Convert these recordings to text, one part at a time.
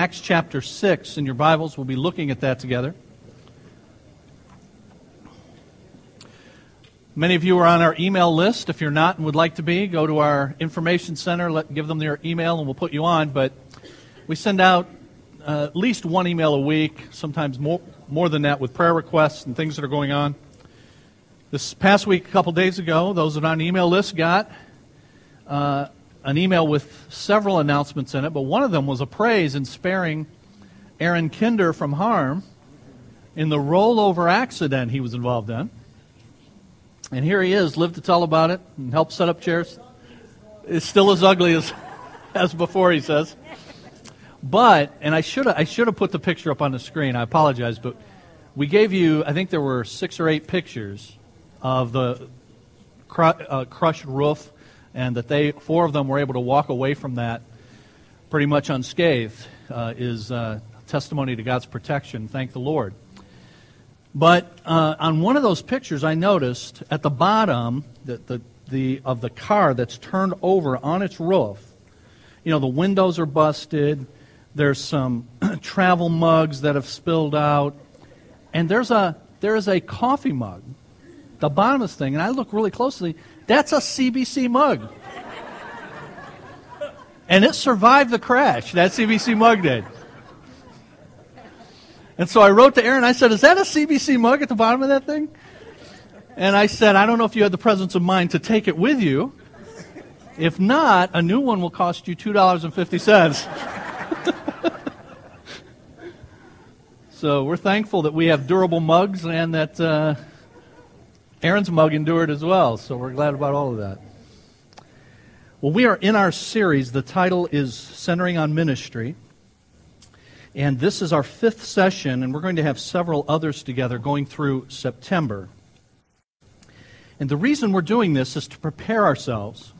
Acts chapter 6 in your Bibles. We'll be looking at that together. Many of you are on our email list. If you're not and would like to be, go to our information center, let, give them their email, and we'll put you on. But we send out uh, at least one email a week, sometimes more, more than that, with prayer requests and things that are going on. This past week, a couple days ago, those that are on the email list got uh, an email with several announcements in it, but one of them was a praise in sparing Aaron Kinder from harm in the rollover accident he was involved in. And here he is, lived to tell about it and helped set up chairs. It's still as ugly as, as before, he says. But, and I should have I should have put the picture up on the screen. I apologize, but we gave you, I think there were six or eight pictures of the cru- uh, crushed roof and that they four of them were able to walk away from that pretty much unscathed uh, is uh, testimony to God's protection. Thank the Lord. But uh, on one of those pictures, I noticed at the bottom that the, the of the car that's turned over on its roof, you know, the windows are busted. There's some travel mugs that have spilled out, and there's a there is a coffee mug, the bottom of this thing, and I look really closely. That's a CBC mug. And it survived the crash. That CBC mug did. And so I wrote to Aaron, I said, Is that a CBC mug at the bottom of that thing? And I said, I don't know if you had the presence of mind to take it with you. If not, a new one will cost you $2.50. so we're thankful that we have durable mugs and that uh, Aaron's mug endured as well, so we're glad about all of that. Well, we are in our series. The title is Centering on Ministry. And this is our fifth session, and we're going to have several others together going through September. And the reason we're doing this is to prepare ourselves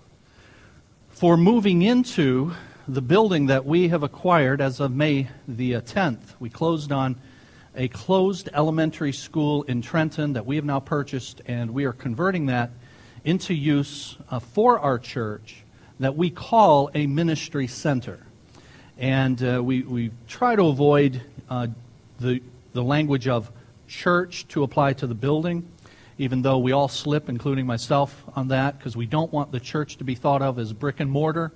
for moving into the building that we have acquired as of May the 10th. We closed on a closed elementary school in Trenton that we have now purchased, and we are converting that into use uh, for our church that we call a ministry center. And uh, we, we try to avoid uh, the, the language of church to apply to the building, even though we all slip, including myself, on that, because we don't want the church to be thought of as brick and mortar.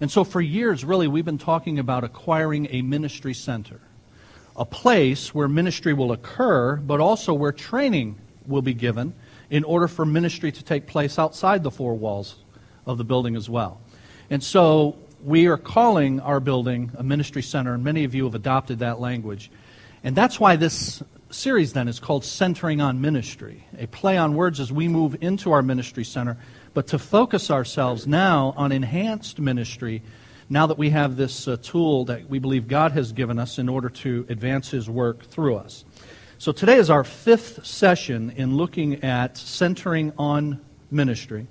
And so for years, really, we've been talking about acquiring a ministry center a place where ministry will occur, but also where training will be given in order for ministry to take place outside the four walls of the building as well. And so we are calling our building a ministry center, and many of you have adopted that language. And that's why this series then is called Centering on Ministry, a play on words as we move into our ministry center, but to focus ourselves now on enhanced ministry now that we have this uh, tool that we believe God has given us in order to advance His work through us. So today is our fifth session in looking at centering on ministry.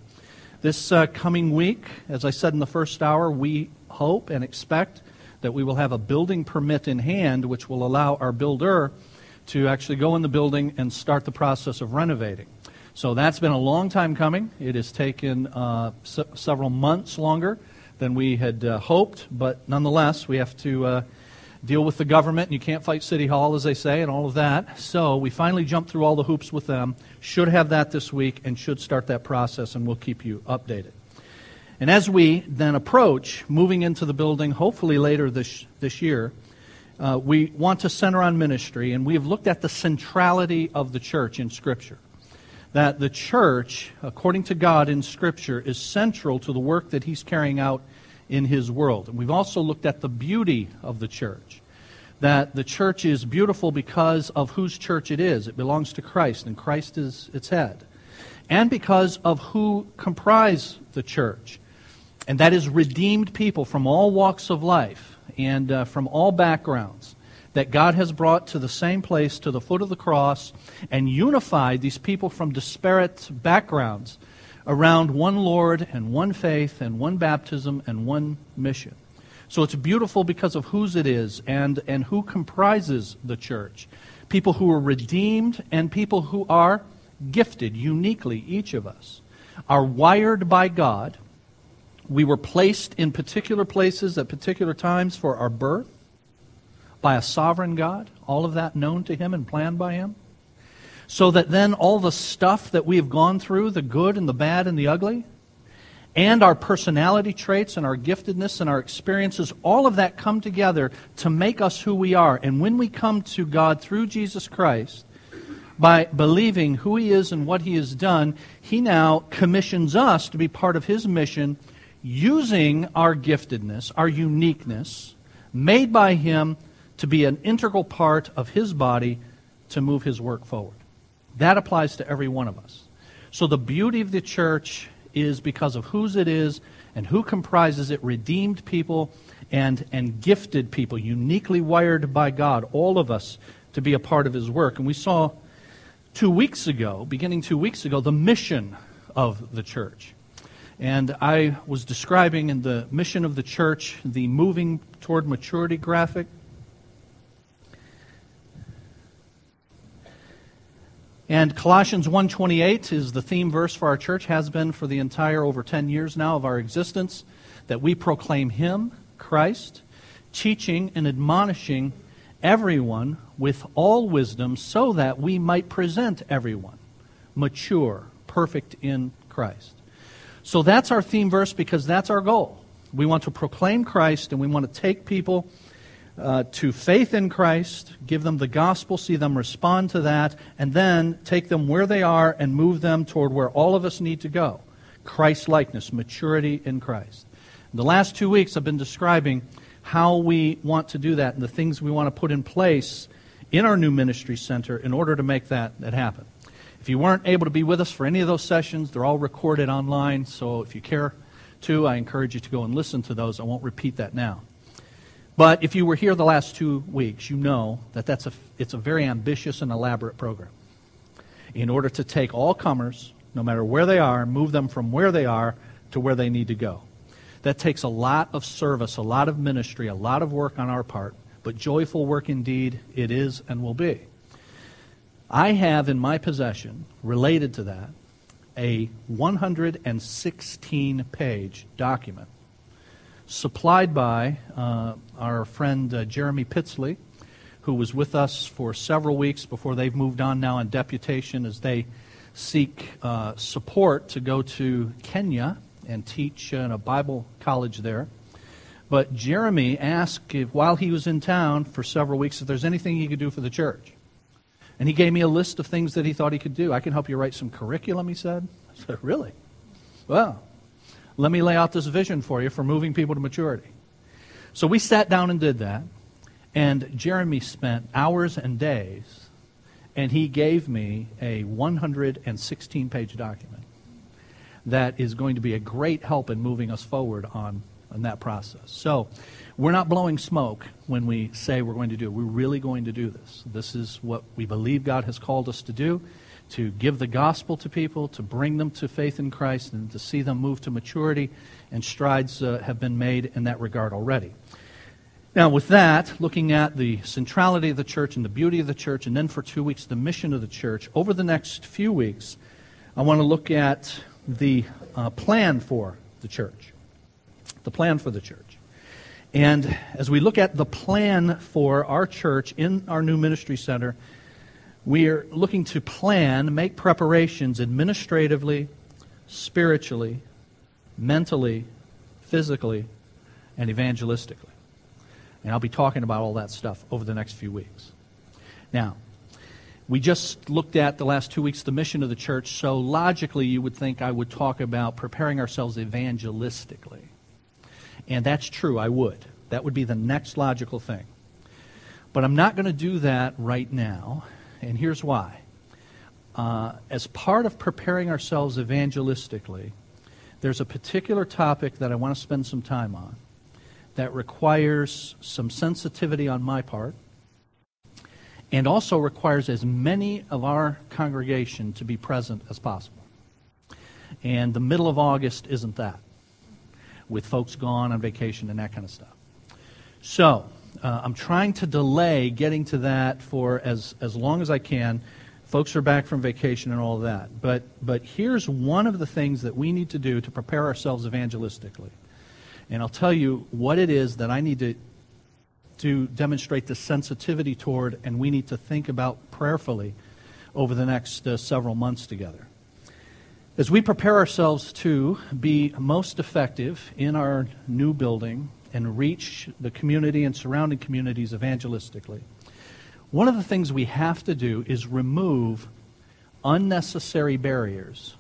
This uh, coming week, as I said in the first hour, we hope and expect that we will have a building permit in hand, which will allow our builder to actually go in the building and start the process of renovating. So that's been a long time coming. It has taken uh, se- several months longer than we had uh, hoped, but nonetheless, we have to uh, deal with the government, and you can't fight City Hall, as they say, and all of that. So we finally jumped through all the hoops with them. Should have that this week and should start that process, and we'll keep you updated. And as we then approach moving into the building, hopefully later this, this year, uh, we want to center on ministry, and we have looked at the centrality of the church in Scripture that the church, according to God in Scripture, is central to the work that He's carrying out in His world. And we've also looked at the beauty of the church. That the church is beautiful because of whose church it is. It belongs to Christ, and Christ is its head. And because of who comprise the church. And that is redeemed people from all walks of life and uh, from all backgrounds that God has brought to the same place, to the foot of the cross, and unified these people from disparate backgrounds around one Lord and one faith and one baptism and one mission. So it's beautiful because of whose it is and, and who comprises the church. People who are redeemed and people who are gifted uniquely, each of us, are wired by God. We were placed in particular places at particular times for our birth by a sovereign God, all of that known to Him and planned by Him. So that then all the stuff that we have gone through, the good and the bad and the ugly, and our personality traits and our giftedness and our experiences, all of that come together to make us who we are. And when we come to God through Jesus Christ, by believing who He is and what He has done, He now commissions us to be part of His mission using our giftedness, our uniqueness, made by Him to be an integral part of His body to move His work forward. That applies to every one of us. So the beauty of the church is because of whose it is and who comprises it redeemed people and, and gifted people, uniquely wired by God, all of us to be a part of His work. And we saw two weeks ago, beginning two weeks ago, the mission of the church. And I was describing in the mission of the church the moving toward maturity graphic. And Colossians 1:28 is the theme verse for our church has been for the entire over 10 years now of our existence that we proclaim him, Christ, teaching and admonishing everyone with all wisdom so that we might present everyone mature, perfect in Christ. So that's our theme verse because that's our goal. We want to proclaim Christ and we want to take people uh, to faith in Christ, give them the gospel, see them respond to that, and then take them where they are and move them toward where all of us need to go Christ likeness, maturity in Christ. In the last two weeks, I've been describing how we want to do that and the things we want to put in place in our new ministry center in order to make that, that happen. If you weren't able to be with us for any of those sessions, they're all recorded online, so if you care to, I encourage you to go and listen to those. I won't repeat that now. But if you were here the last two weeks, you know that that's a, it's a very ambitious and elaborate program. In order to take all comers, no matter where they are, move them from where they are to where they need to go. That takes a lot of service, a lot of ministry, a lot of work on our part, but joyful work indeed it is and will be. I have in my possession, related to that, a 116 page document supplied by uh, our friend uh, Jeremy Pitsley, who was with us for several weeks before they've moved on now in deputation as they seek uh, support to go to Kenya and teach in a Bible college there. But Jeremy asked if, while he was in town for several weeks if there's anything he could do for the church. And he gave me a list of things that he thought he could do. I can help you write some curriculum, he said. I said, Really? Well, let me lay out this vision for you for moving people to maturity. So we sat down and did that. And Jeremy spent hours and days, and he gave me a 116 page document that is going to be a great help in moving us forward on, on that process. So, we're not blowing smoke when we say we're going to do it. We're really going to do this. This is what we believe God has called us to do to give the gospel to people, to bring them to faith in Christ, and to see them move to maturity. And strides uh, have been made in that regard already. Now, with that, looking at the centrality of the church and the beauty of the church, and then for two weeks, the mission of the church, over the next few weeks, I want to look at the uh, plan for the church. The plan for the church. And as we look at the plan for our church in our new ministry center, we are looking to plan, make preparations administratively, spiritually, mentally, physically, and evangelistically. And I'll be talking about all that stuff over the next few weeks. Now, we just looked at the last two weeks the mission of the church, so logically you would think I would talk about preparing ourselves evangelistically. And that's true, I would. That would be the next logical thing. But I'm not going to do that right now, and here's why. Uh, as part of preparing ourselves evangelistically, there's a particular topic that I want to spend some time on that requires some sensitivity on my part and also requires as many of our congregation to be present as possible. And the middle of August isn't that, with folks gone on vacation and that kind of stuff. So, uh, I'm trying to delay getting to that for as, as long as I can. Folks are back from vacation and all that. But, but here's one of the things that we need to do to prepare ourselves evangelistically. And I'll tell you what it is that I need to to demonstrate the sensitivity toward, and we need to think about prayerfully over the next uh, several months together. As we prepare ourselves to be most effective in our new building and reach the community and surrounding communities evangelistically, one of the things we have to do is remove unnecessary barriers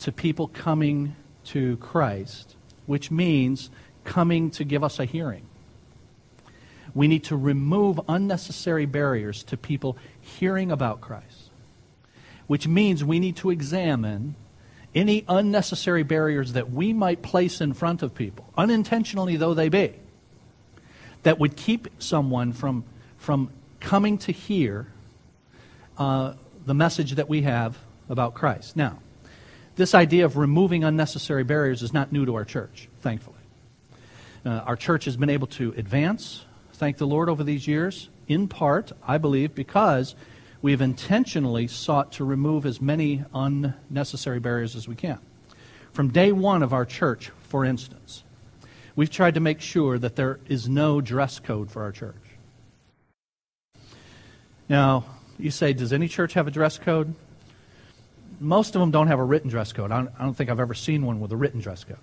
to people coming to Christ, which means coming to give us a hearing. We need to remove unnecessary barriers to people hearing about Christ, which means we need to examine any unnecessary barriers that we might place in front of people, unintentionally though they be, that would keep someone from, from coming to hear uh, the message that we have about Christ. Now, this idea of removing unnecessary barriers is not new to our church, thankfully. Uh, our church has been able to advance, thank the Lord, over these years, in part, I believe, because we have intentionally sought to remove as many unnecessary barriers as we can. From day one of our church, for instance, we've tried to make sure that there is no dress code for our church. Now, you say, does any church have a dress code? Most of them don't have a written dress code. I don't, think I've ever seen one with a written dress code.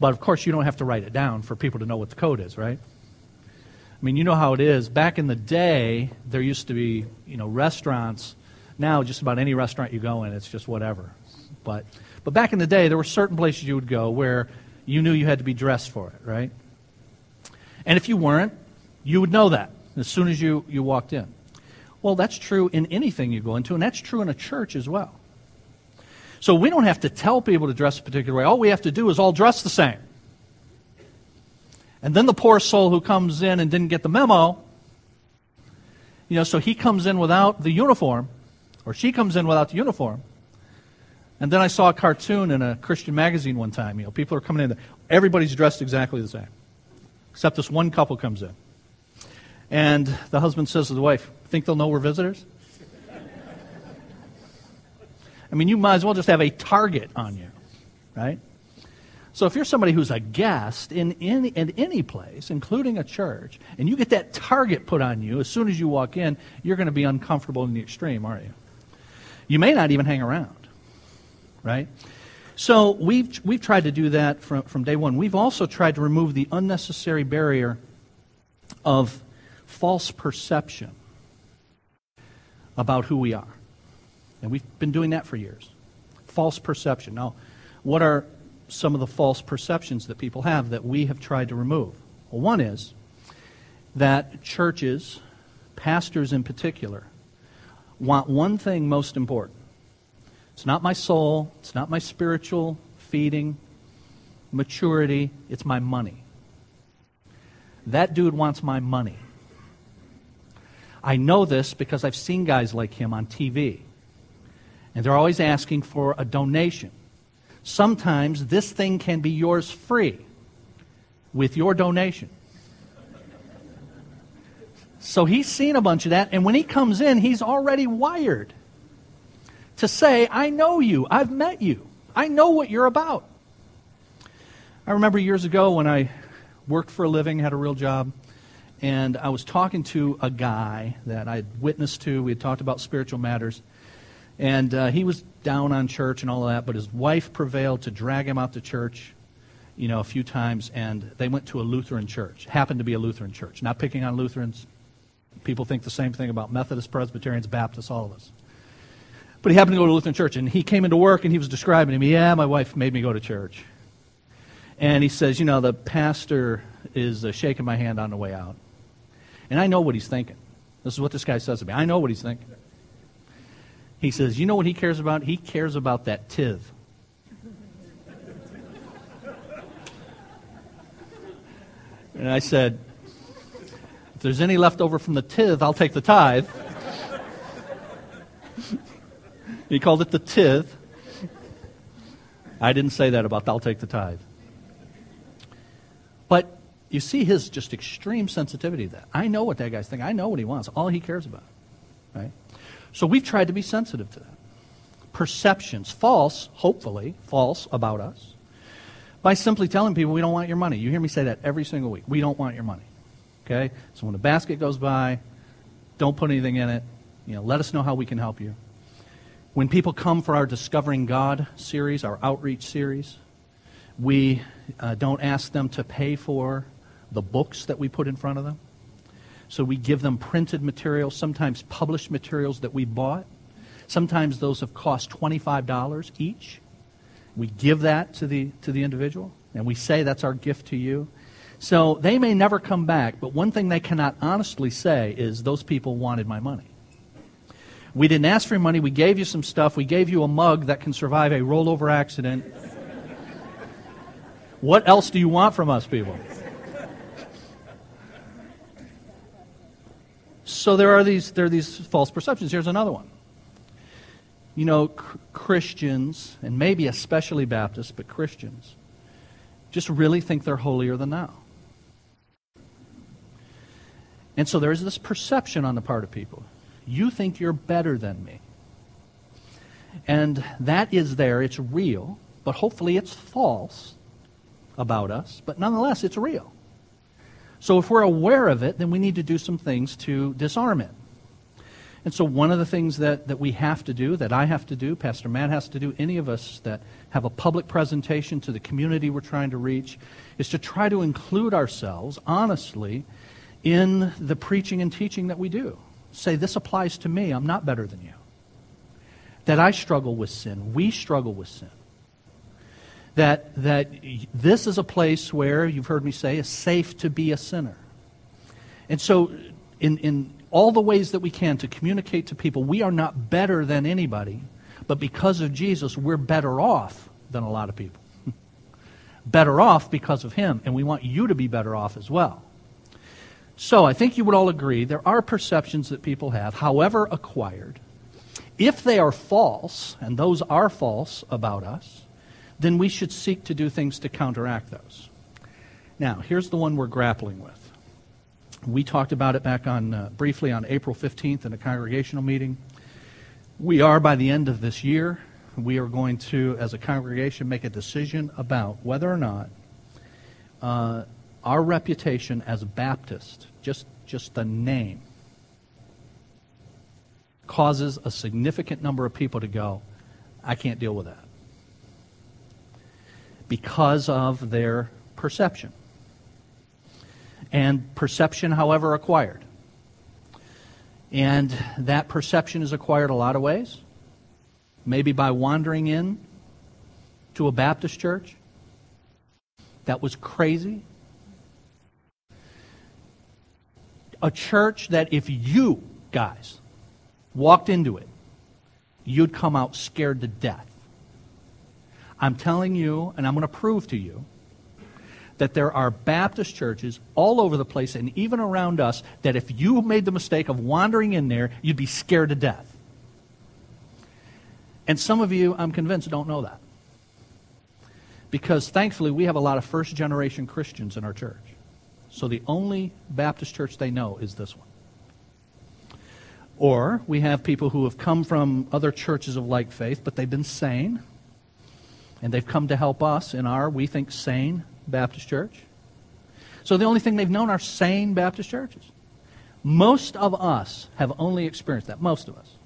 But of course, you don't have to write it down for people to know what the code is, right? I mean, you know how it is. Back in the day, there used to be, you know, restaurants. Now, just about any restaurant you go in, it's just whatever. But, but back in the day, there were certain places you would go where you knew you had to be dressed for it, right? And if you weren't, you would know that as soon as you, you walked in. Well, that's true in anything you go into, and that's true in a church as well. So we don't have to tell people to dress a particular way. All we have to do is all dress the same. And then the poor soul who comes in and didn't get the memo, you know, so he comes in without the uniform, or she comes in without the uniform. And then I saw a cartoon in a Christian magazine one time. You know, people are coming in, everybody's dressed exactly the same, except this one couple comes in. And the husband says to the wife, Think they'll know we're visitors? I mean, you might as well just have a target on you, right? So if you're somebody who's a guest in any, in any place, including a church, and you get that target put on you as soon as you walk in, you're going to be uncomfortable in the extreme, aren't you? You may not even hang around, right? So we've, we've tried to do that from, from day one. We've also tried to remove the unnecessary barrier of false perception about who we are. And we've been doing that for years. False perception. Now, what are some of the false perceptions that people have that we have tried to remove? Well, one is that churches, pastors in particular, want one thing most important. It's not my soul, it's not my spiritual feeding, maturity, it's my money. That dude wants my money. I know this because I've seen guys like him on TV. And they're always asking for a donation. Sometimes this thing can be yours free with your donation. So he's seen a bunch of that, and when he comes in, he's already wired to say, I know you, I've met you, I know what you're about. I remember years ago when I worked for a living, had a real job, and I was talking to a guy that I had witnessed to. We had talked about spiritual matters. And uh, he was down on church and all of that, but his wife prevailed to drag him out to church, you know, a few times, and they went to a Lutheran church. Happened to be a Lutheran church. Not picking on Lutherans. People think the same thing about Methodists, Presbyterians, Baptists, all of us. But he happened to go to a Lutheran church, and he came into work and he was describing to me, yeah, my wife made me go to church. And he says, you know, the pastor is uh, shaking my hand on the way out. And I know what he's thinking. This is what this guy says to me. I know what he's thinking. He says, You know what he cares about? He cares about that tithe. and I said, If there's any left over from the tithe, I'll take the tithe. he called it the tithe. I didn't say that about I'll take the tithe. But you see his just extreme sensitivity to that. I know what that guy's thinking. I know what he wants. All he cares about. Right? So we've tried to be sensitive to that. Perceptions, false, hopefully, false about us, by simply telling people we don't want your money. You hear me say that every single week. We don't want your money. Okay? So when a basket goes by, don't put anything in it. You know, let us know how we can help you. When people come for our Discovering God series, our outreach series, we uh, don't ask them to pay for the books that we put in front of them. So we give them printed materials, sometimes published materials that we bought. Sometimes those have cost $25 each. We give that to the, to the individual, and we say that's our gift to you. So they may never come back, but one thing they cannot honestly say is those people wanted my money. We didn't ask for your money. We gave you some stuff. We gave you a mug that can survive a rollover accident. what else do you want from us, people? So there are these, there are these false perceptions. Here's another one. You know, Christians, and maybe especially Baptists, but Christians, just really think they're holier than thou. And so there's this perception on the part of people. You think you're better than me. And that is there, it's real, but hopefully it's false about us, but nonetheless, it's real. So if we're aware of it, then we need to do some things to disarm it. And so one of the things that, that we have to do, that I have to do, Pastor Matt has to do, any of us that have a public presentation to the community we're trying to reach, is to try to include ourselves honestly in the preaching and teaching that we do. Say, this applies to me. I'm not better than you. That I struggle with sin. We struggle with sin. That, that this is a place where, you've heard me say, it's safe to be a sinner. And so, in, in all the ways that we can to communicate to people, we are not better than anybody, but because of Jesus, we're better off than a lot of people. better off because of Him, and we want you to be better off as well. So I think you would all agree there are perceptions that people have, however acquired. If they are false, and those are false about us, then we should seek to do things to counteract those. Now, here's the one we're grappling with. We talked about it back on uh, briefly on April 15th in a congregational meeting. We are by the end of this year, we are going to, as a congregation, make a decision about whether or not uh, our reputation as Baptist, just, just the name, causes a significant number of people to go, I can't deal with that. Because of their perception. And perception, however, acquired. And that perception is acquired a lot of ways. Maybe by wandering in to a Baptist church that was crazy, a church that if you guys walked into it, you'd come out scared to death. I'm telling you, and I'm going to prove to you, that there are Baptist churches all over the place and even around us that if you made the mistake of wandering in there, you'd be scared to death. And some of you, I'm convinced, don't know that. Because thankfully, we have a lot of first generation Christians in our church. So the only Baptist church they know is this one. Or we have people who have come from other churches of like faith, but they've been sane. And they've come to help us in our, we think, sane Baptist church. So the only thing they've known are sane Baptist churches. Most of us have only experienced that. Most of us.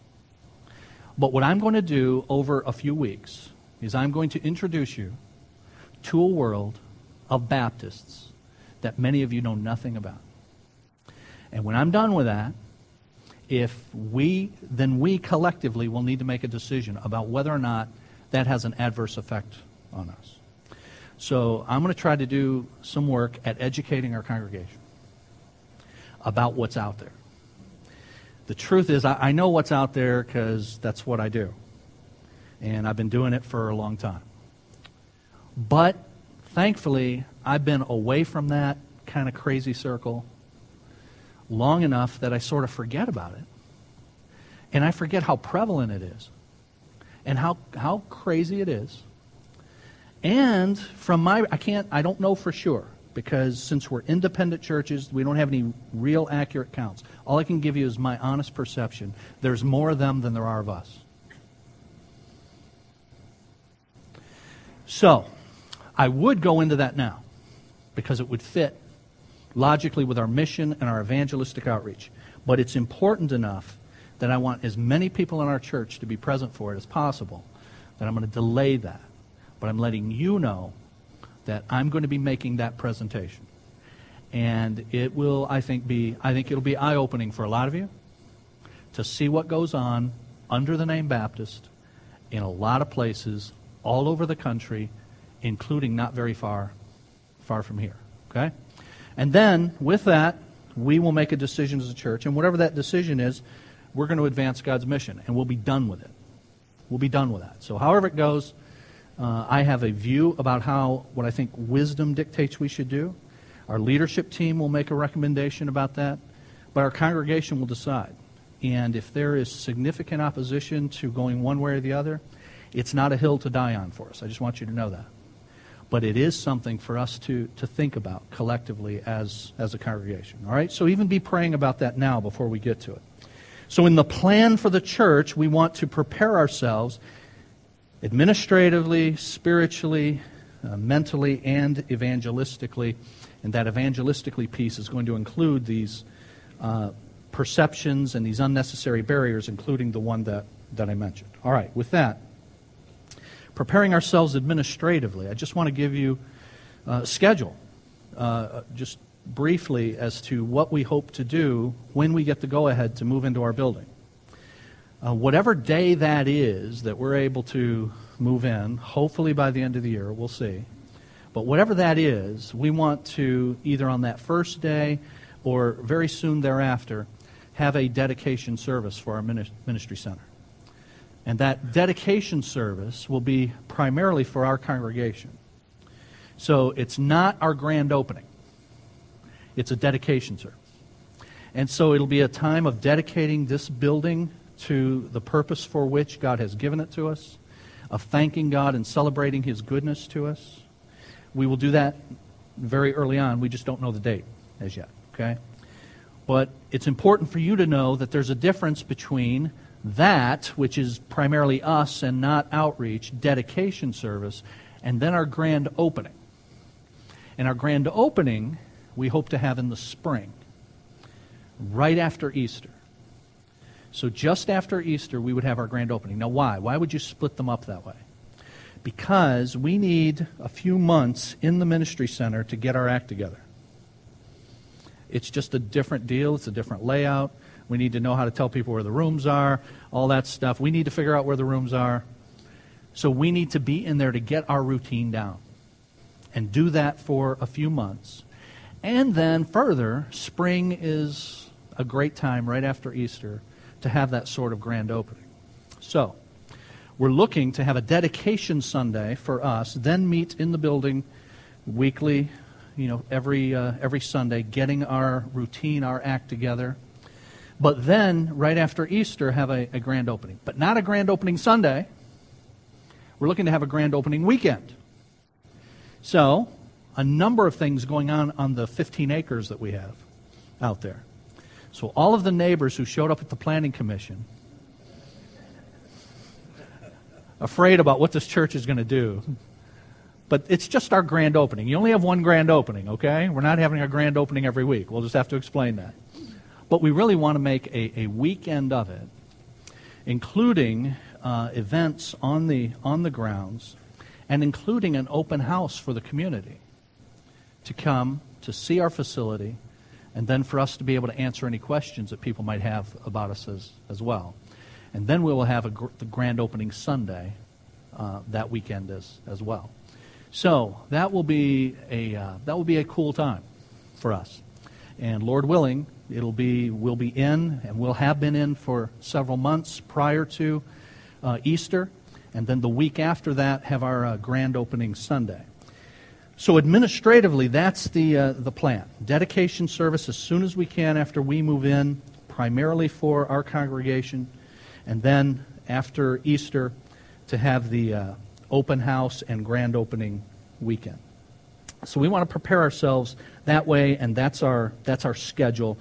But what I'm going to do over a few weeks is I'm going to introduce you to a world of Baptists that many of you know nothing about. And when I'm done with that, if we, then we collectively will need to make a decision about whether or not that has an adverse effect on us. So I'm going to try to do some work at educating our congregation about what's out there. The truth is, I, I know what's out there because that's what I do. And I've been doing it for a long time. But thankfully, I've been away from that kind of crazy circle long enough that I sort of forget about it. And I forget how prevalent it is and how, how crazy it is. And from my, I can't, I don't know for sure because since we're independent churches, we don't have any real accurate counts. All I can give you is my honest perception. There's more of them than there are of us. So, I would go into that now because it would fit logically with our mission and our evangelistic outreach. But it's important enough that I want as many people in our church to be present for it as possible that I'm going to delay that. But I'm letting you know that I'm going to be making that presentation. And it will, I think, be I think it'll be eye-opening for a lot of you to see what goes on under the name Baptist in a lot of places all over the country, including not very far far from here. Okay? And then with that, we will make a decision as a church, and whatever that decision is, we're going to advance God's mission, and we'll be done with it. We'll be done with that. So, however it goes, uh, I have a view about how what I think wisdom dictates we should do. Our leadership team will make a recommendation about that, but our congregation will decide. And if there is significant opposition to going one way or the other, it's not a hill to die on for us. I just want you to know that. But it is something for us to, to think about collectively as, as a congregation. All right? So even be praying about that now before we get to it. So, in the plan for the church, we want to prepare ourselves administratively, spiritually, uh, mentally, and evangelistically. And that evangelistically piece is going to include these uh, perceptions and these unnecessary barriers, including the one that, that I mentioned. All right, with that, preparing ourselves administratively, I just want to give you a schedule, uh, just briefly as to what we hope to do when we get the go ahead to move into our building. Uh, whatever day that is that we're able to move in, hopefully by the end of the year, we'll see. But whatever that is, we want to either on that first day or very soon thereafter have a dedication service for our ministry center. And that dedication service will be primarily for our congregation. So it's not our grand opening. It's a dedication service. And so it'll be a time of dedicating this building to the purpose for which God has given it to us, of thanking God and celebrating His goodness to us. We will do that very early on. We just don't know the date as yet, okay? But it's important for you to know that there's a difference between that, which is primarily us and not outreach, dedication service, and then our grand opening. And our grand opening we hope to have in the spring, right after Easter. So just after Easter, we would have our grand opening. Now, why? Why would you split them up that way? Because we need a few months in the ministry center to get our act together. It's just a different deal, it's a different layout. We need to know how to tell people where the rooms are, all that stuff. We need to figure out where the rooms are. So we need to be in there to get our routine down and do that for a few months. And then further, spring is a great time right after Easter to have that sort of grand opening. So, we're looking to have a dedication Sunday for us, then meet in the building weekly, you know, every, uh, every Sunday, getting our routine, our act together. But then, right after Easter, have a, a grand opening. But not a grand opening Sunday. We're looking to have a grand opening weekend. So, a number of things going on on the 15 acres that we have out there. So all of the neighbors who showed up at the planning commission afraid about what this church is going to do. But it's just our grand opening. You only have one grand opening, okay? We're not having a grand opening every week. We'll just have to explain that. But we really want to make a, a weekend of it, including uh, events on the, on the grounds and including an open house for the community to come to see our facility and then for us to be able to answer any questions that people might have about us as, as well. And then we will have a gr- the grand opening Sunday uh, that weekend as, as well. So that will be a uh, that will be a cool time for us. And Lord willing, it'll be we'll be in and we'll have been in for several months prior to uh, Easter, and then the week after that have our uh, grand opening Sunday. So administratively, that's the, uh, the plan. Dedication service as soon as we can after we move in, primarily for our congregation, and then after Easter to have the uh, open house and grand opening weekend. So we want to prepare ourselves that way, and that's our, that's our schedule.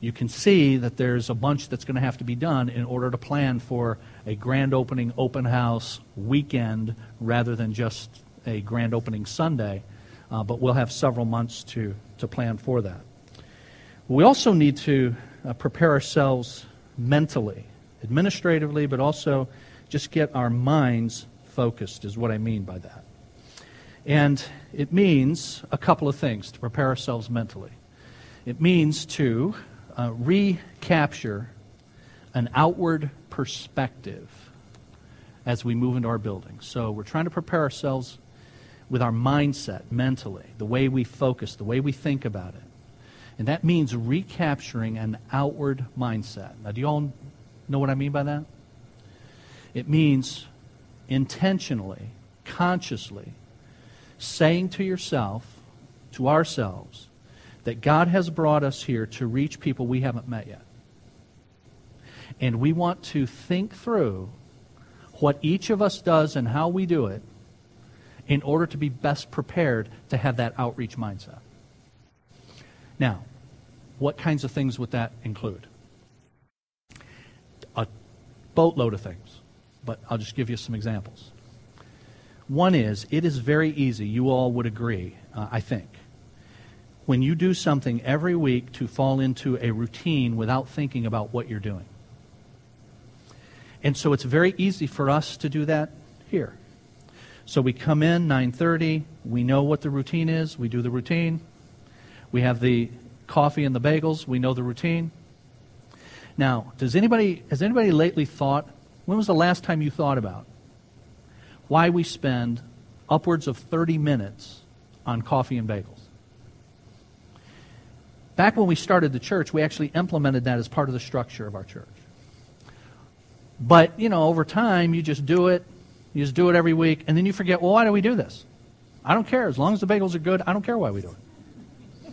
You can see that there's a bunch that's going to have to be done in order to plan for a grand opening open house weekend rather than just a grand opening Sunday uh, but we'll have several months to, to plan for that. We also need to uh, prepare ourselves mentally, administratively, but also just get our minds focused, is what I mean by that. And it means a couple of things to prepare ourselves mentally. It means to uh, recapture an outward perspective as we move into our building. So we're trying to prepare ourselves with our mindset mentally, the way we focus, the way we think about it. And that means recapturing an outward mindset. Now, do you all know what I mean by that? It means intentionally, consciously saying to yourself, to ourselves, that God has brought us here to reach people we haven't met yet. And we want to think through what each of us does and how we do it in order to be best prepared to have that outreach mindset. Now, what kinds of things would that include? A boatload of things, but I'll just give you some examples. One is, it is very easy, you all would agree, uh, I think, when you do something every week to fall into a routine without thinking about what you're doing. And so it's very easy for us to do that here. So we come in 9:30, we know what the routine is, we do the routine. We have the coffee and the bagels. We know the routine. Now, does anybody has anybody lately thought when was the last time you thought about why we spend upwards of 30 minutes on coffee and bagels? Back when we started the church, we actually implemented that as part of the structure of our church. But, you know, over time, you just do it. You just do it every week, and then you forget, well, why do we do this? I don't care. As long as the bagels are good, I don't care why we do it.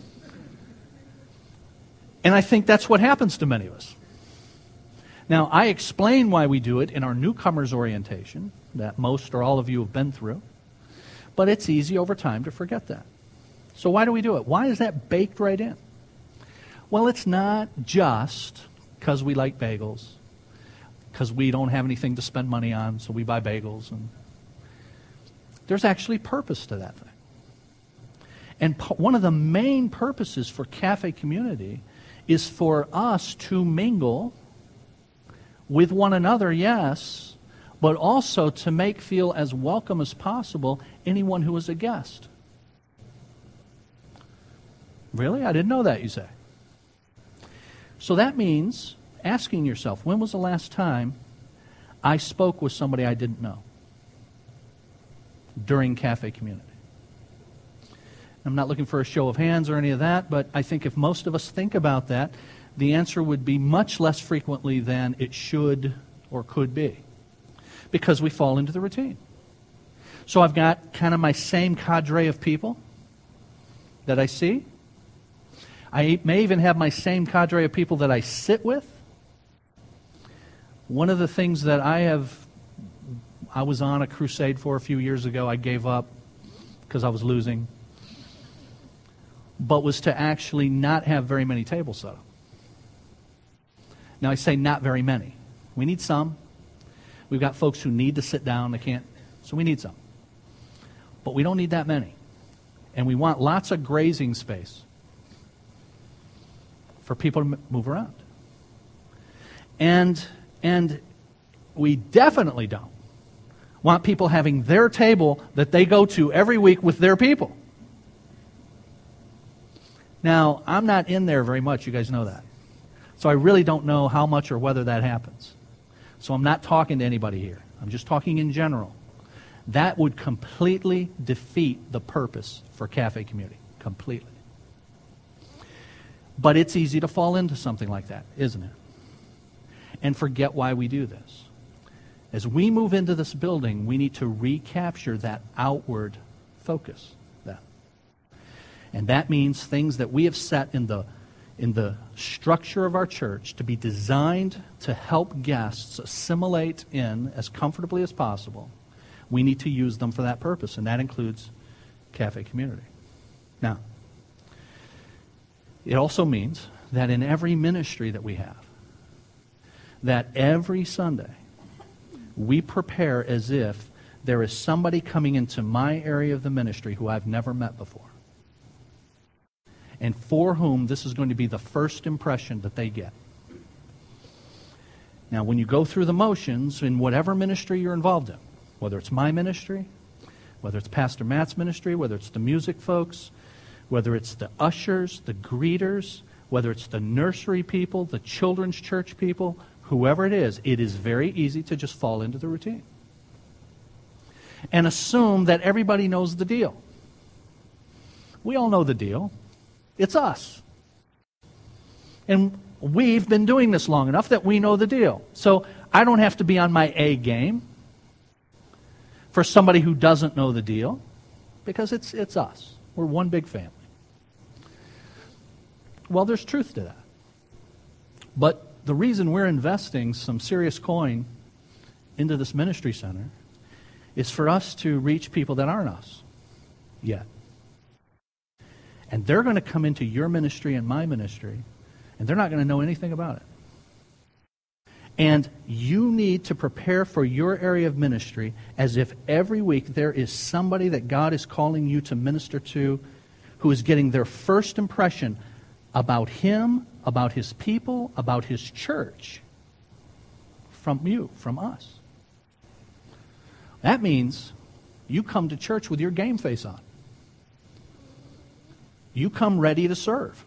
And I think that's what happens to many of us. Now, I explain why we do it in our newcomers orientation that most or all of you have been through, but it's easy over time to forget that. So, why do we do it? Why is that baked right in? Well, it's not just because we like bagels, because we don't have anything to spend money on, so we buy bagels. And there's actually purpose to that thing. And one of the main purposes for Cafe Community is for us to mingle with one another, yes, but also to make feel as welcome as possible anyone who is a guest. Really? I didn't know that, you say. So that means asking yourself, when was the last time I spoke with somebody I didn't know during cafe community? I'm not looking for a show of hands or any of that, but I think if most of us think about that, the answer would be much less frequently than it should or could be because we fall into the routine. So I've got kind of my same cadre of people that I see. I may even have my same cadre of people that I sit with. One of the things that I have, I was on a crusade for a few years ago. I gave up because I was losing but was to actually not have very many tables set up. Now, I say not very many. We need some. We've got folks who need to sit down, they can't, so we need some. But we don't need that many. And we want lots of grazing space for people to move around. And, and we definitely don't want people having their table that they go to every week with their people. Now, I'm not in there very much, you guys know that. So I really don't know how much or whether that happens. So I'm not talking to anybody here. I'm just talking in general. That would completely defeat the purpose for cafe community. Completely. But it's easy to fall into something like that, isn't it? And forget why we do this. As we move into this building, we need to recapture that outward focus. And that means things that we have set in the, in the structure of our church to be designed to help guests assimilate in as comfortably as possible. We need to use them for that purpose, and that includes cafe community. Now, it also means that in every ministry that we have, that every Sunday we prepare as if there is somebody coming into my area of the ministry who I've never met before and for whom this is going to be the first impression that they get. Now, when you go through the motions in whatever ministry you're involved in, whether it's my ministry, whether it's Pastor Matt's ministry, whether it's the music folks, whether it's the ushers, the greeters, whether it's the nursery people, the children's church people, whoever it is, it is very easy to just fall into the routine and assume that everybody knows the deal. We all know the deal. It's us. And we've been doing this long enough that we know the deal. So I don't have to be on my A game for somebody who doesn't know the deal because it's, it's us. We're one big family. Well, there's truth to that. But the reason we're investing some serious coin into this ministry center is for us to reach people that aren't us yet. And they're going to come into your ministry and my ministry, and they're not going to know anything about it. And you need to prepare for your area of ministry as if every week there is somebody that God is calling you to minister to who is getting their first impression about Him, about His people, about His church from you, from us. That means you come to church with your game face on. You come ready to serve.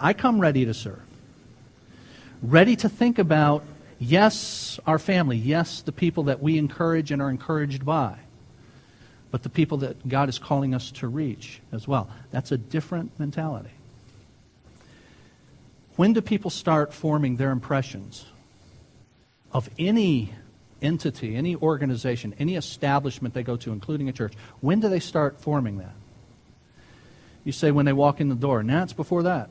I come ready to serve. Ready to think about, yes, our family, yes, the people that we encourage and are encouraged by, but the people that God is calling us to reach as well. That's a different mentality. When do people start forming their impressions of any entity, any organization, any establishment they go to, including a church? When do they start forming that? You say when they walk in the door. Now it's before that.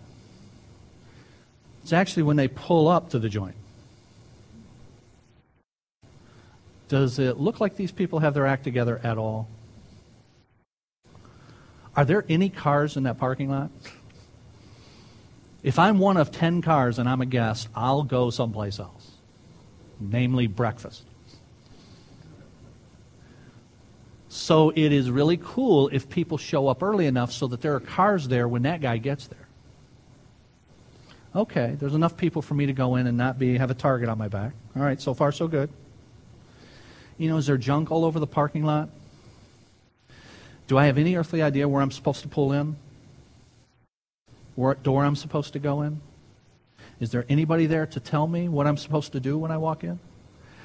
It's actually when they pull up to the joint. Does it look like these people have their act together at all? Are there any cars in that parking lot? If I'm one of 10 cars and I'm a guest, I'll go someplace else, namely breakfast. So it is really cool if people show up early enough so that there are cars there when that guy gets there. Okay, there's enough people for me to go in and not be have a target on my back. All right, so far so good. You know, is there junk all over the parking lot? Do I have any earthly idea where I'm supposed to pull in? What door I'm supposed to go in? Is there anybody there to tell me what I'm supposed to do when I walk in?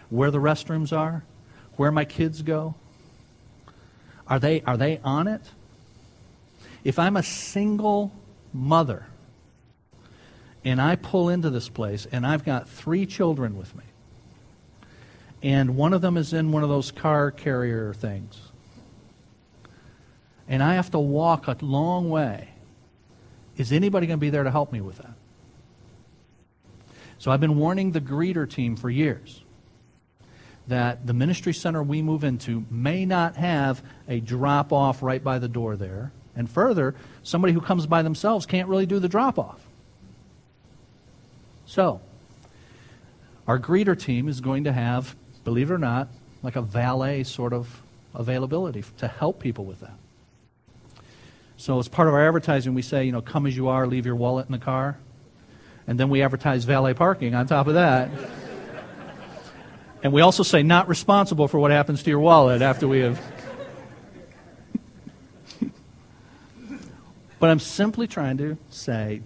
Where the restrooms are? Where my kids go? Are they, are they on it? If I'm a single mother and I pull into this place and I've got three children with me, and one of them is in one of those car carrier things, and I have to walk a long way, is anybody going to be there to help me with that? So I've been warning the greeter team for years that the ministry center we move into may not have a drop off right by the door there. And further, somebody who comes by themselves can't really do the drop off. So, our greeter team is going to have, believe it or not, like a valet sort of availability to help people with that. So, as part of our advertising, we say, you know, come as you are, leave your wallet in the car. And then we advertise valet parking on top of that. And we also say not responsible for what happens to your wallet after we have. but I'm simply trying to say,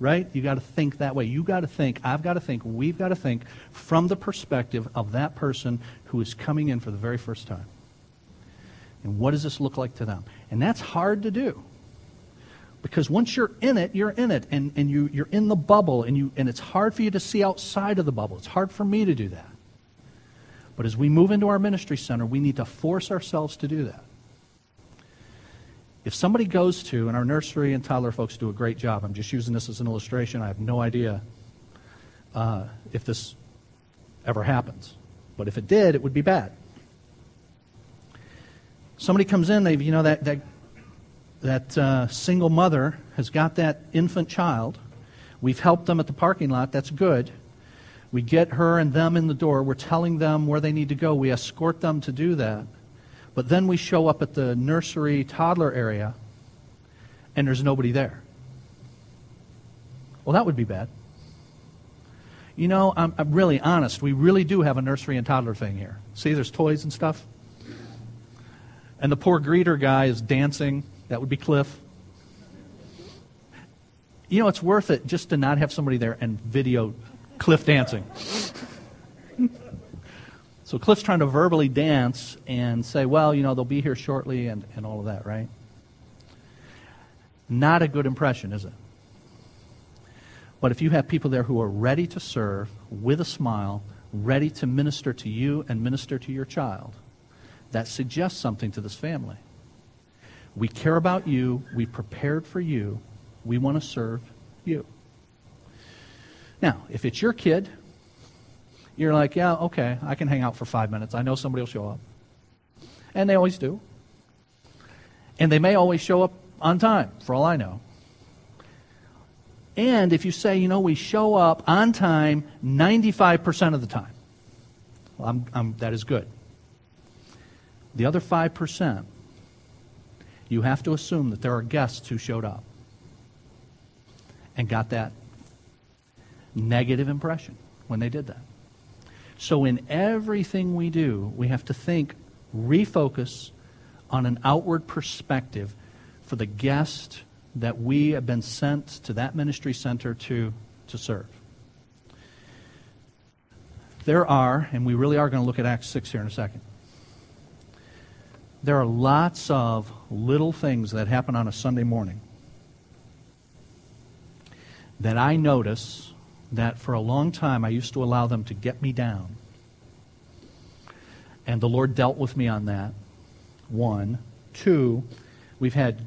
right? You got to think that way. You got to think, I've got to think, we've got to think from the perspective of that person who is coming in for the very first time. And what does this look like to them? And that's hard to do. Because once you're in it, you're in it, and, and you, you're in the bubble, and, you, and it's hard for you to see outside of the bubble. It's hard for me to do that. But as we move into our ministry center, we need to force ourselves to do that. If somebody goes to, and our nursery and toddler folks do a great job, I'm just using this as an illustration. I have no idea uh, if this ever happens. But if it did, it would be bad. Somebody comes in, they've, you know, that, that, that uh, single mother has got that infant child. We've helped them at the parking lot. That's good. We get her and them in the door. We're telling them where they need to go. We escort them to do that. But then we show up at the nursery toddler area, and there's nobody there. Well, that would be bad. You know, I'm, I'm really honest. We really do have a nursery and toddler thing here. See, there's toys and stuff. And the poor greeter guy is dancing. That would be Cliff. You know, it's worth it just to not have somebody there and video Cliff dancing. so Cliff's trying to verbally dance and say, well, you know, they'll be here shortly and, and all of that, right? Not a good impression, is it? But if you have people there who are ready to serve with a smile, ready to minister to you and minister to your child, that suggests something to this family. We care about you. We prepared for you. We want to serve you. Now, if it's your kid, you're like, yeah, okay, I can hang out for five minutes. I know somebody will show up. And they always do. And they may always show up on time, for all I know. And if you say, you know, we show up on time 95% of the time, well, I'm, I'm, that is good. The other 5%, you have to assume that there are guests who showed up and got that negative impression when they did that. So, in everything we do, we have to think, refocus on an outward perspective for the guest that we have been sent to that ministry center to, to serve. There are, and we really are going to look at Acts 6 here in a second. There are lots of little things that happen on a Sunday morning that I notice that for a long time I used to allow them to get me down. And the Lord dealt with me on that. One. Two, we've had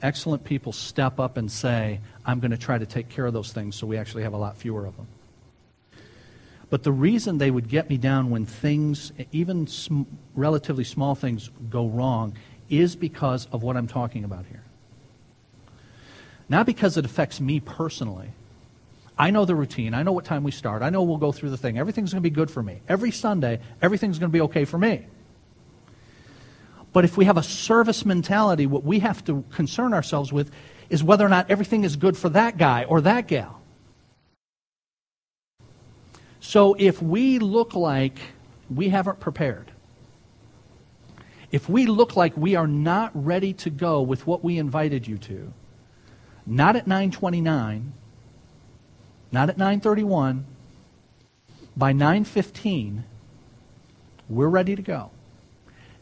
excellent people step up and say, I'm going to try to take care of those things so we actually have a lot fewer of them. But the reason they would get me down when things, even sm- relatively small things, go wrong is because of what I'm talking about here. Not because it affects me personally. I know the routine. I know what time we start. I know we'll go through the thing. Everything's going to be good for me. Every Sunday, everything's going to be okay for me. But if we have a service mentality, what we have to concern ourselves with is whether or not everything is good for that guy or that gal. So if we look like we haven't prepared, if we look like we are not ready to go with what we invited you to, not at 929, not at 931, by 915, we're ready to go.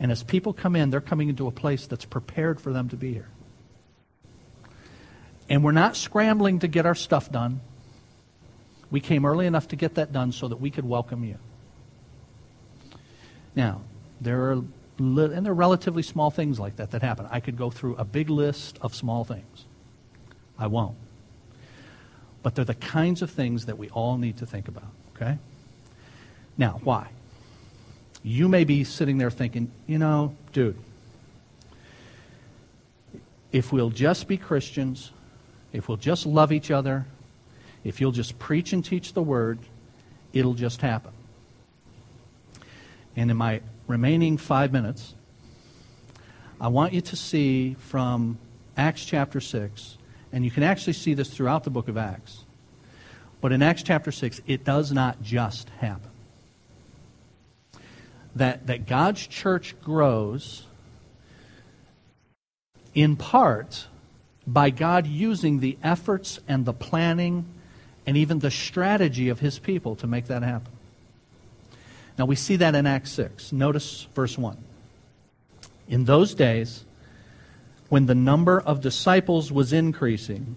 And as people come in, they're coming into a place that's prepared for them to be here. And we're not scrambling to get our stuff done. We came early enough to get that done so that we could welcome you. Now, there are and there are relatively small things like that that happen. I could go through a big list of small things. I won't. But they're the kinds of things that we all need to think about, okay? Now, why? You may be sitting there thinking, you know, dude, if we'll just be Christians, if we'll just love each other, if you'll just preach and teach the word, it'll just happen. And in my remaining five minutes, I want you to see from Acts chapter 6, and you can actually see this throughout the book of Acts. But in Acts chapter 6, it does not just happen that, that God's church grows in part by God using the efforts and the planning and even the strategy of his people to make that happen. Now we see that in Acts 6. Notice verse 1. In those days, when the number of disciples was increasing,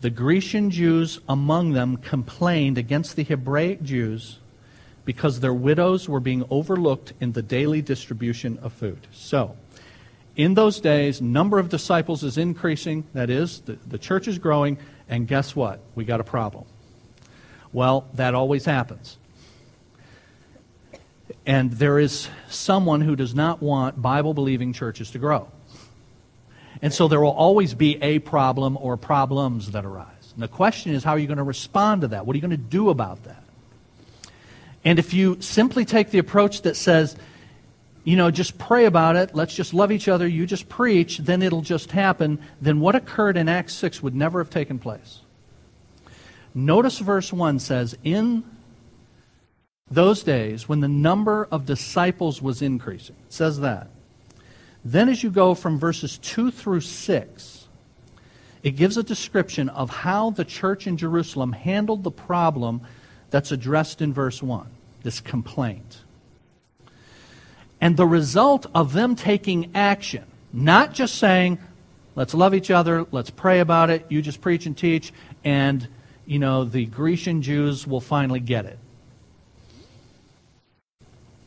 the Grecian Jews among them complained against the Hebraic Jews because their widows were being overlooked in the daily distribution of food. So, in those days, number of disciples is increasing. That is, the, the church is growing. And guess what? We got a problem. Well, that always happens. And there is someone who does not want Bible believing churches to grow. And so there will always be a problem or problems that arise. And the question is, how are you going to respond to that? What are you going to do about that? And if you simply take the approach that says, you know, just pray about it, let's just love each other, you just preach, then it'll just happen, then what occurred in Acts 6 would never have taken place. Notice verse 1 says, In those days, when the number of disciples was increasing, it says that. Then, as you go from verses 2 through 6, it gives a description of how the church in Jerusalem handled the problem that's addressed in verse 1 this complaint. And the result of them taking action, not just saying, let's love each other, let's pray about it, you just preach and teach, and, you know, the Grecian Jews will finally get it.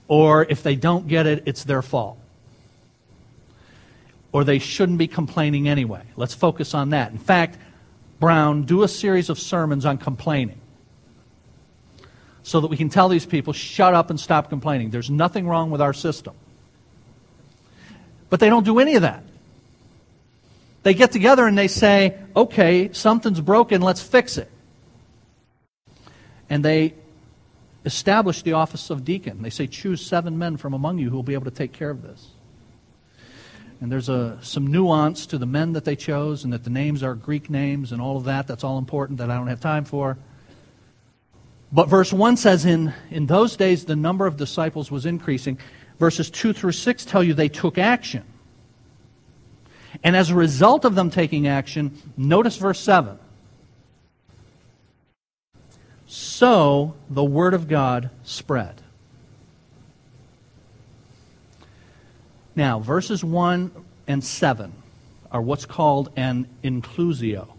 Or if they don't get it, it's their fault. Or they shouldn't be complaining anyway. Let's focus on that. In fact, Brown, do a series of sermons on complaining so that we can tell these people, shut up and stop complaining. There's nothing wrong with our system. But they don't do any of that. They get together and they say, okay, something's broken, let's fix it. And they establish the office of deacon. They say, choose seven men from among you who will be able to take care of this. And there's a, some nuance to the men that they chose, and that the names are Greek names and all of that. That's all important that I don't have time for. But verse 1 says, in, in those days the number of disciples was increasing. Verses 2 through 6 tell you they took action. And as a result of them taking action, notice verse 7. So the word of God spread. Now, verses 1 and 7 are what's called an inclusio,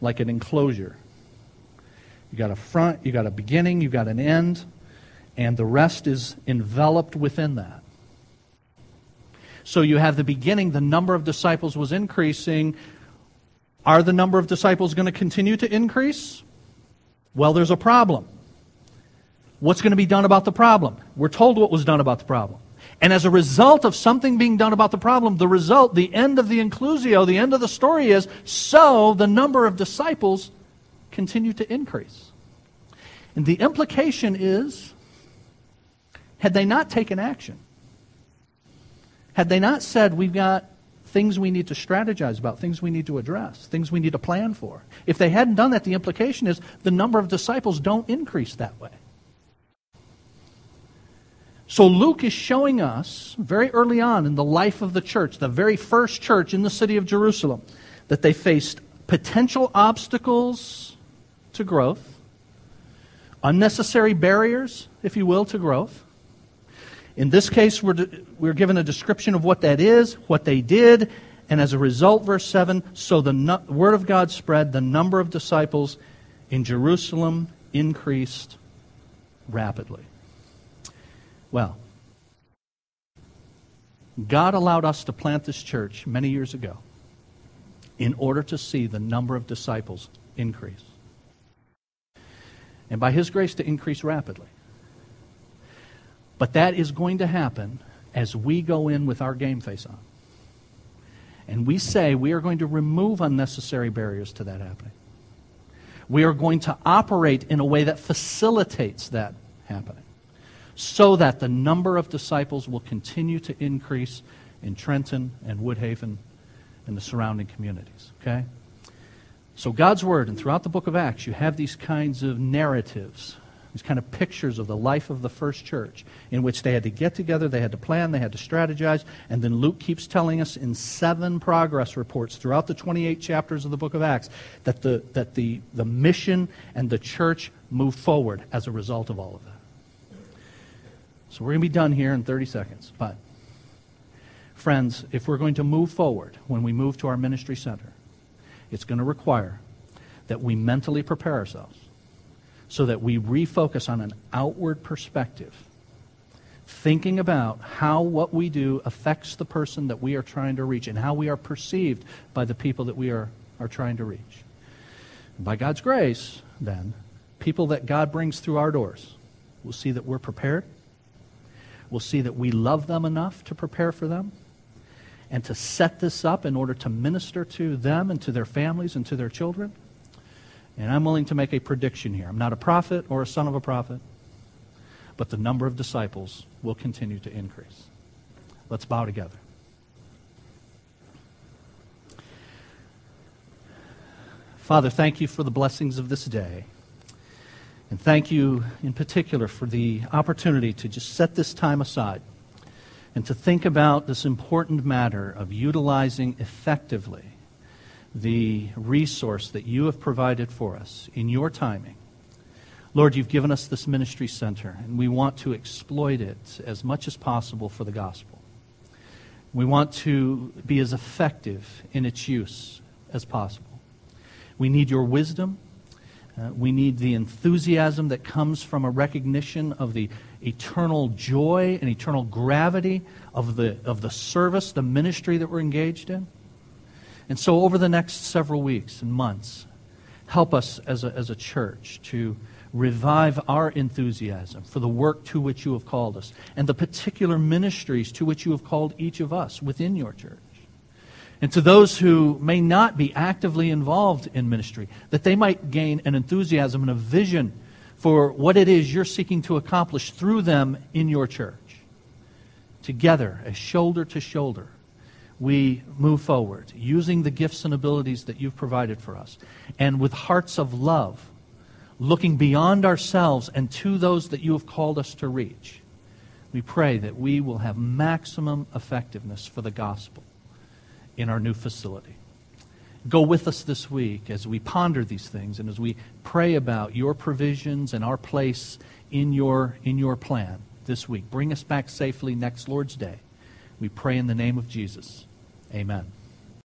like an enclosure. You got a front, you got a beginning, you got an end, and the rest is enveloped within that. So you have the beginning, the number of disciples was increasing. Are the number of disciples going to continue to increase? Well, there's a problem. What's going to be done about the problem? We're told what was done about the problem. And as a result of something being done about the problem, the result, the end of the inclusio, the end of the story is so the number of disciples continue to increase. And the implication is had they not taken action, had they not said, we've got things we need to strategize about, things we need to address, things we need to plan for, if they hadn't done that, the implication is the number of disciples don't increase that way. So Luke is showing us very early on in the life of the church, the very first church in the city of Jerusalem, that they faced potential obstacles to growth, unnecessary barriers, if you will, to growth. In this case, we're, we're given a description of what that is, what they did, and as a result, verse 7 so the no, word of God spread, the number of disciples in Jerusalem increased rapidly. Well, God allowed us to plant this church many years ago in order to see the number of disciples increase and by His grace to increase rapidly. But that is going to happen as we go in with our game face on. And we say we are going to remove unnecessary barriers to that happening. We are going to operate in a way that facilitates that happening so that the number of disciples will continue to increase in Trenton and Woodhaven and the surrounding communities. Okay? So, God's Word, and throughout the book of Acts, you have these kinds of narratives, these kind of pictures of the life of the first church, in which they had to get together, they had to plan, they had to strategize. And then Luke keeps telling us in seven progress reports throughout the 28 chapters of the book of Acts that the, that the, the mission and the church moved forward as a result of all of that. So, we're going to be done here in 30 seconds. But, friends, if we're going to move forward when we move to our ministry center, it's going to require that we mentally prepare ourselves so that we refocus on an outward perspective, thinking about how what we do affects the person that we are trying to reach and how we are perceived by the people that we are, are trying to reach. By God's grace, then, people that God brings through our doors will see that we're prepared. We'll see that we love them enough to prepare for them and to set this up in order to minister to them and to their families and to their children. And I'm willing to make a prediction here. I'm not a prophet or a son of a prophet, but the number of disciples will continue to increase. Let's bow together. Father, thank you for the blessings of this day. And thank you in particular for the opportunity to just set this time aside and to think about this important matter of utilizing effectively the resource that you have provided for us in your timing. Lord, you've given us this ministry center, and we want to exploit it as much as possible for the gospel. We want to be as effective in its use as possible. We need your wisdom. Uh, we need the enthusiasm that comes from a recognition of the eternal joy and eternal gravity of the, of the service, the ministry that we're engaged in. And so, over the next several weeks and months, help us as a, as a church to revive our enthusiasm for the work to which you have called us and the particular ministries to which you have called each of us within your church. And to those who may not be actively involved in ministry, that they might gain an enthusiasm and a vision for what it is you're seeking to accomplish through them in your church. Together, as shoulder to shoulder, we move forward using the gifts and abilities that you've provided for us and with hearts of love, looking beyond ourselves and to those that you have called us to reach. We pray that we will have maximum effectiveness for the gospel in our new facility. Go with us this week as we ponder these things and as we pray about your provisions and our place in your, in your plan this week. Bring us back safely next Lord's Day. We pray in the name of Jesus. Amen.